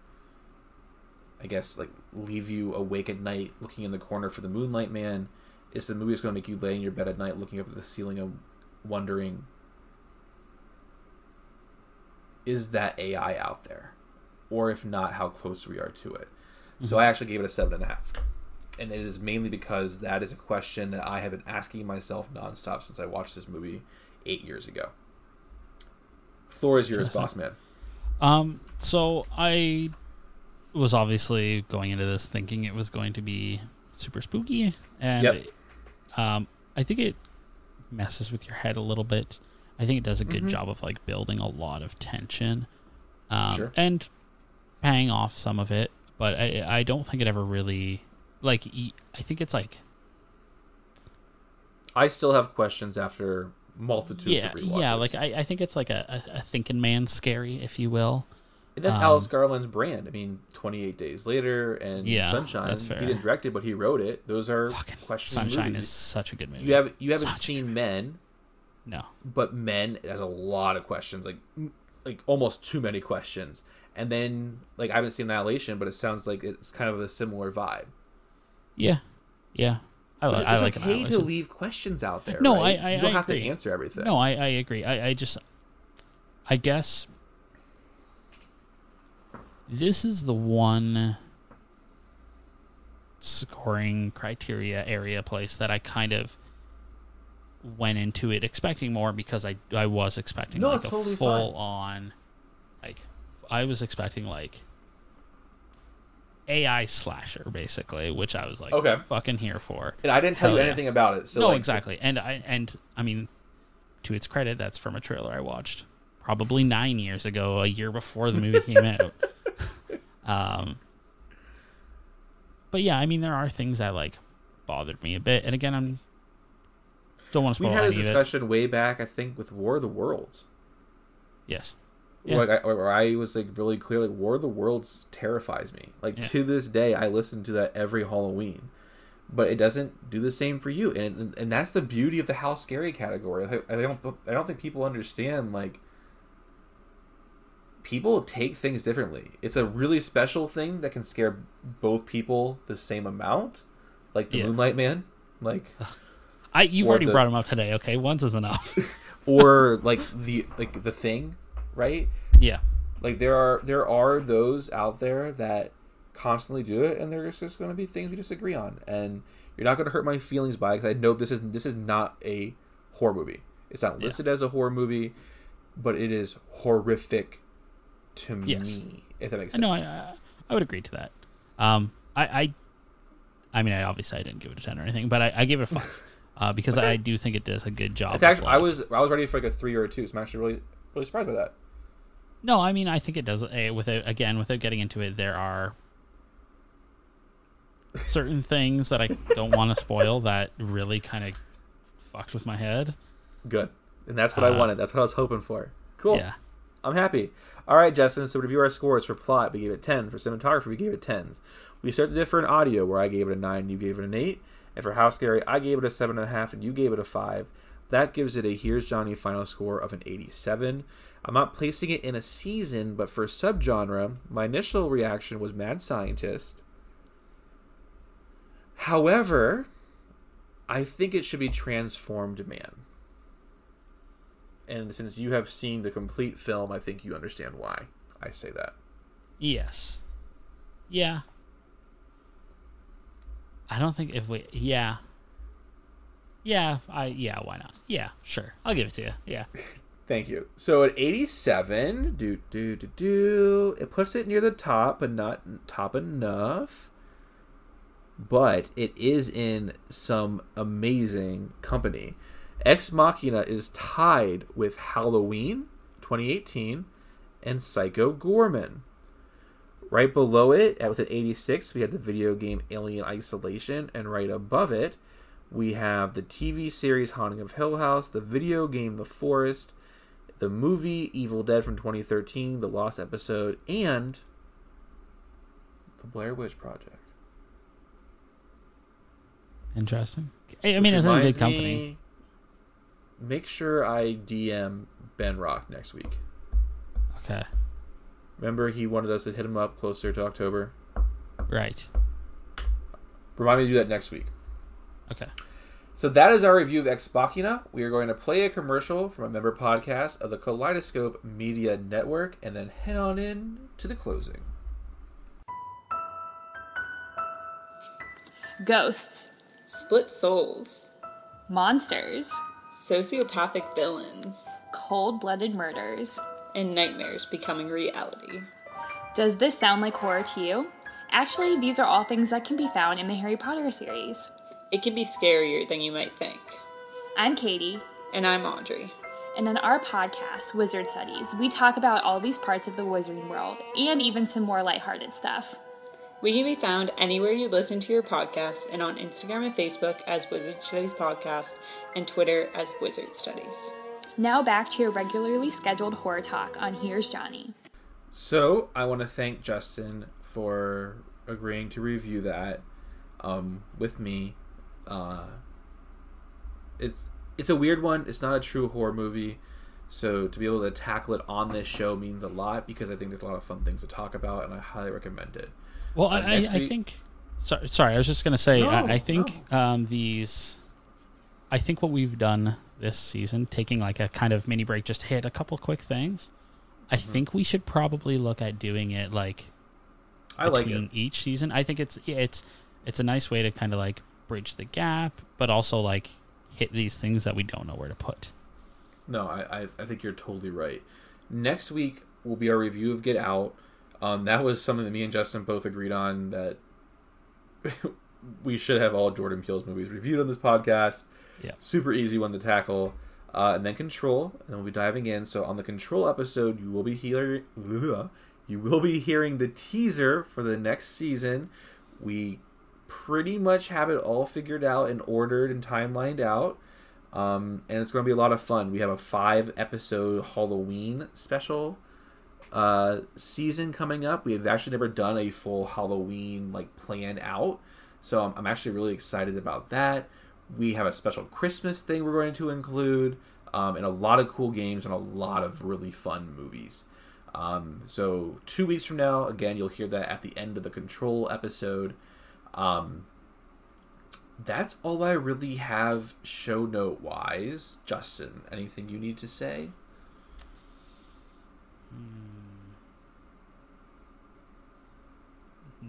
I guess, like leave you awake at night looking in the corner for the Moonlight Man. It's the movie that's going to make you lay in your bed at night looking up at the ceiling and wondering, is that AI out there? Or if not, how close we are to it. So I actually gave it a seven and a half. And it is mainly because that is a question that I have been asking myself nonstop since I watched this movie eight years ago. Floor is yours, boss man. Um, so I was obviously going into this thinking it was going to be super spooky, and Yep. um, I think it messes with your head a little bit. I think it does a good Mhm. job of like building a lot of tension, um, Sure. and paying off some of it. But I, I don't think it ever really like. I think it's like I still have questions after multitudes yeah, yeah. Like I, I think it's like a, a, a thinking man scary, if you will. And that's um, Alex Garland's brand. I mean, 28 Days Later and Yeah, Sunshine. that's He didn't direct it, but he wrote it. Those are Fucking questions. Sunshine movies. is such a good movie. You have you haven't Such seen Men, no. but Men has a lot of questions, like like almost too many questions. And then like I haven't seen Annihilation, but it sounds like it's kind of a similar vibe. Yeah, yeah. I, li- But I it's like okay to leave questions out there. No, right? I- I- you don't I have agree. to answer everything. No, I, I agree. I, I just, I guess this is the one scoring criteria area place that I kind of went into it expecting more because I I was expecting No, like a totally full fine. on like I was expecting like AI slasher basically, which I was like Okay. fucking here for. and I didn't tell Hell you yeah. anything about it. So no, like, exactly. And I and I mean, to its credit, that's from a trailer I watched probably nine years ago, a year before the movie came out. Um, but yeah, I mean, there are things that like bothered me a bit, and again, I'm don't want to We spoil had any this discussion way back, I think, with War of the Worlds. Yes, Where, Yeah. like, I, where I was like really clear, like War of the Worlds terrifies me. Like Yeah. to this day, I listen to that every Halloween, but it doesn't do the same for you, and and that's the beauty of the how scary category. I, I don't I don't think people understand like people take things differently. It's a really special thing that can scare both people the same amount, like the Yeah. Moonlight Man, like I you've Or already the- brought him up today. Okay, once is enough. or like the like the thing, right? yeah, Like there are there are those out there that constantly do it, and there's just going to be things we disagree on, and you're not going to hurt my feelings by it. 'cause I know this is this is not a horror movie. It's not listed as a horror movie, but it is horrific to Yes. me. If that makes sense. no, I, I I would agree to that. Um, I I, I mean, I obviously I didn't give it a ten or anything, but I, I gave it a five. Uh, because Okay. I do think it does a good job. it's actually I was I was ready for like a three or a two. So I'm actually really really surprised by that. No, I mean I think it does. A, without again, without getting into it, there are certain things that I don't want to spoil that really kind of fucked with my head. Good, and that's what I Uh, wanted. That's what I was hoping for. Cool. Yeah, I'm happy. All right, Justin. So to review our scores for plot, we gave it 10. For cinematography, we gave it 10s. We started the different audio, where I gave it a 9, you gave it an 8. And for How Scary, I gave it a 7.5, and you gave it a 5. That gives it a Here's Johnny final score of an 87. I'm not placing it in a season, but for subgenre, my initial reaction was Mad Scientist. However, I think it should be Transformed Man. And since you have seen the complete film, I think you understand why I say that. yes. Yeah. I don't think if we yeah. Yeah, I yeah, why not? Yeah, sure. I'll give it to you. Yeah. Thank you. So at 87, do do do do, it puts it near the top, but not top enough. But it is in some amazing company. Ex Machina is tied with Halloween 2018 and Psycho Goreman. Right below it, at with an 86, we had the video game Alien Isolation, and right above it, we have the TV series Haunting of Hill House, the video game The Forest, the movie Evil Dead from 2013, the Lost episode, and the Blair Witch Project. Interesting. I I mean, it's in a good company. Me, make sure I DM Ben Rock next week. Okay. Remember, he wanted us to hit him up closer to October. Right. Remind me to do that next week. Okay. So that is our review of Ex Machina. We are going to play a commercial from a member podcast of the Kaleidoscope Media Network and then head on in to the closing. Ghosts, Split souls, monsters, sociopathic villains, cold blooded murders. And nightmares becoming reality. Does this sound like horror to you? Actually, these are all things that can be found in the Harry Potter series. It can be scarier than you might think. I'm Katie, And I'm Audrey. and in our podcast, Wizard Studies, we talk about all these parts of the wizarding world and even some more lighthearted stuff. We can be found anywhere you listen to your podcasts and on Instagram and Facebook as Wizard Studies Podcast and Twitter as Wizard Studies. Now back to your regularly scheduled horror talk on Here's Johnny. So I want to thank Justin for agreeing to review that um, with me. Uh, it's it's a weird one. It's not a true horror movie, so to be able to tackle it on this show means a lot because I think there's a lot of fun things to talk about, and I highly recommend it. Well, Uh, I, I, next I think. Sorry, sorry, I was just gonna say. No, I, I think um, these. I think what we've done this season, taking like a kind of mini break, just hit a couple quick things. I Mm-hmm. think we should probably look at doing it like I like it. each season. I think it's it's it's a nice way to kind of like bridge the gap, but also like hit these things that we don't know where to put. No, I, I I think you're totally right. Next week will be our review of Get Out. Um, that was something that me and Justin both agreed on that we should have all Jordan Peele's movies reviewed on this podcast. Yeah. Super easy one to tackle. Uh, and then Control, and we'll be diving in. So on the Control episode, you will be hearing you will be hearing the teaser for the next season. We pretty much have it all figured out and ordered and timelined out. Um, and it's going to be a lot of fun. We have a five episode Halloween special uh, season coming up. We have actually never done a full Halloween like planned out, so I'm, I'm actually really excited about that. We have a special Christmas thing we're going to include, um, and a lot of cool games and a lot of really fun movies. Um, so two weeks from now, again, you'll hear that at the end of the Control episode. Um, that's all I really have show note wise. Justin, anything you need to say?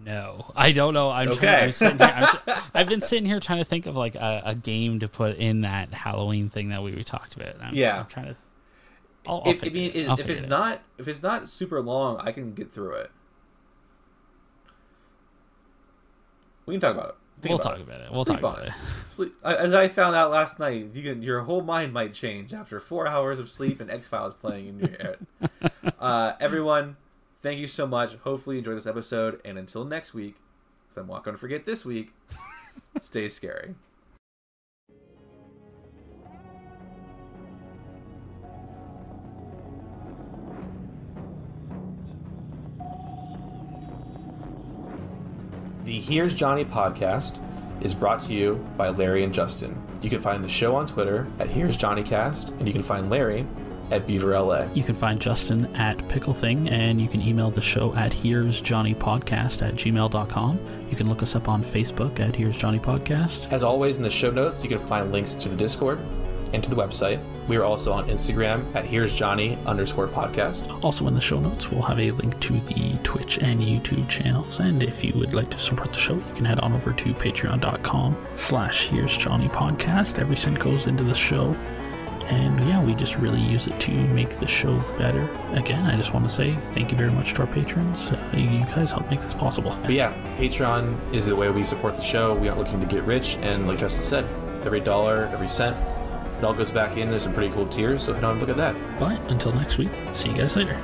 No, I don't know. I'm okay. trying, I'm here, I'm I've been sitting here trying to think of like a, a game to put in that Halloween thing that we, we talked about. I'm, Yeah. I'm trying to. I'll, I'll if I mean, it- if, it's it not if it's not super long, I can get through it. We can talk about it. Think we'll about talk about it. We'll Sleep talk on about it. Sleep, as I found out last night, you can your whole mind might change after four hours of sleep and X Files playing in your head. uh, everyone, thank you so much. Hopefully, you enjoyed this episode, and until next week, because I'm not going to forget this week. stay scary. The Here's Johnny podcast is brought to you by Larry and Justin. You can find the show on Twitter at Here's Johnny Cast, and you can find Larry at Beaver LA. You can find Justin at Pickle Thing, and you can email the show at Here's Johnny Podcast at gmail.com. You can look us up on Facebook at Here's Johnny Podcast. As always, in the show notes, you can find links to the Discord. and to the website. We are also on Instagram at Here's Johnny underscore podcast. Also, in the show notes, we'll have a link to the Twitch and YouTube channels. And if you would like to support the show, you can head on over to patreon.com slash Here's Johnny Podcast. Every cent goes into the show. And yeah, we just really use it to make the show better. Again, I just want to say thank you very much to our patrons. Uh, you guys help make this possible. But yeah, Patreon is the way we support the show. We aren't looking to get rich, and like Justin said, every dollar, every cent, it all goes back in. There's some pretty cool tiers, so head on and look at that. But until next week, see you guys later.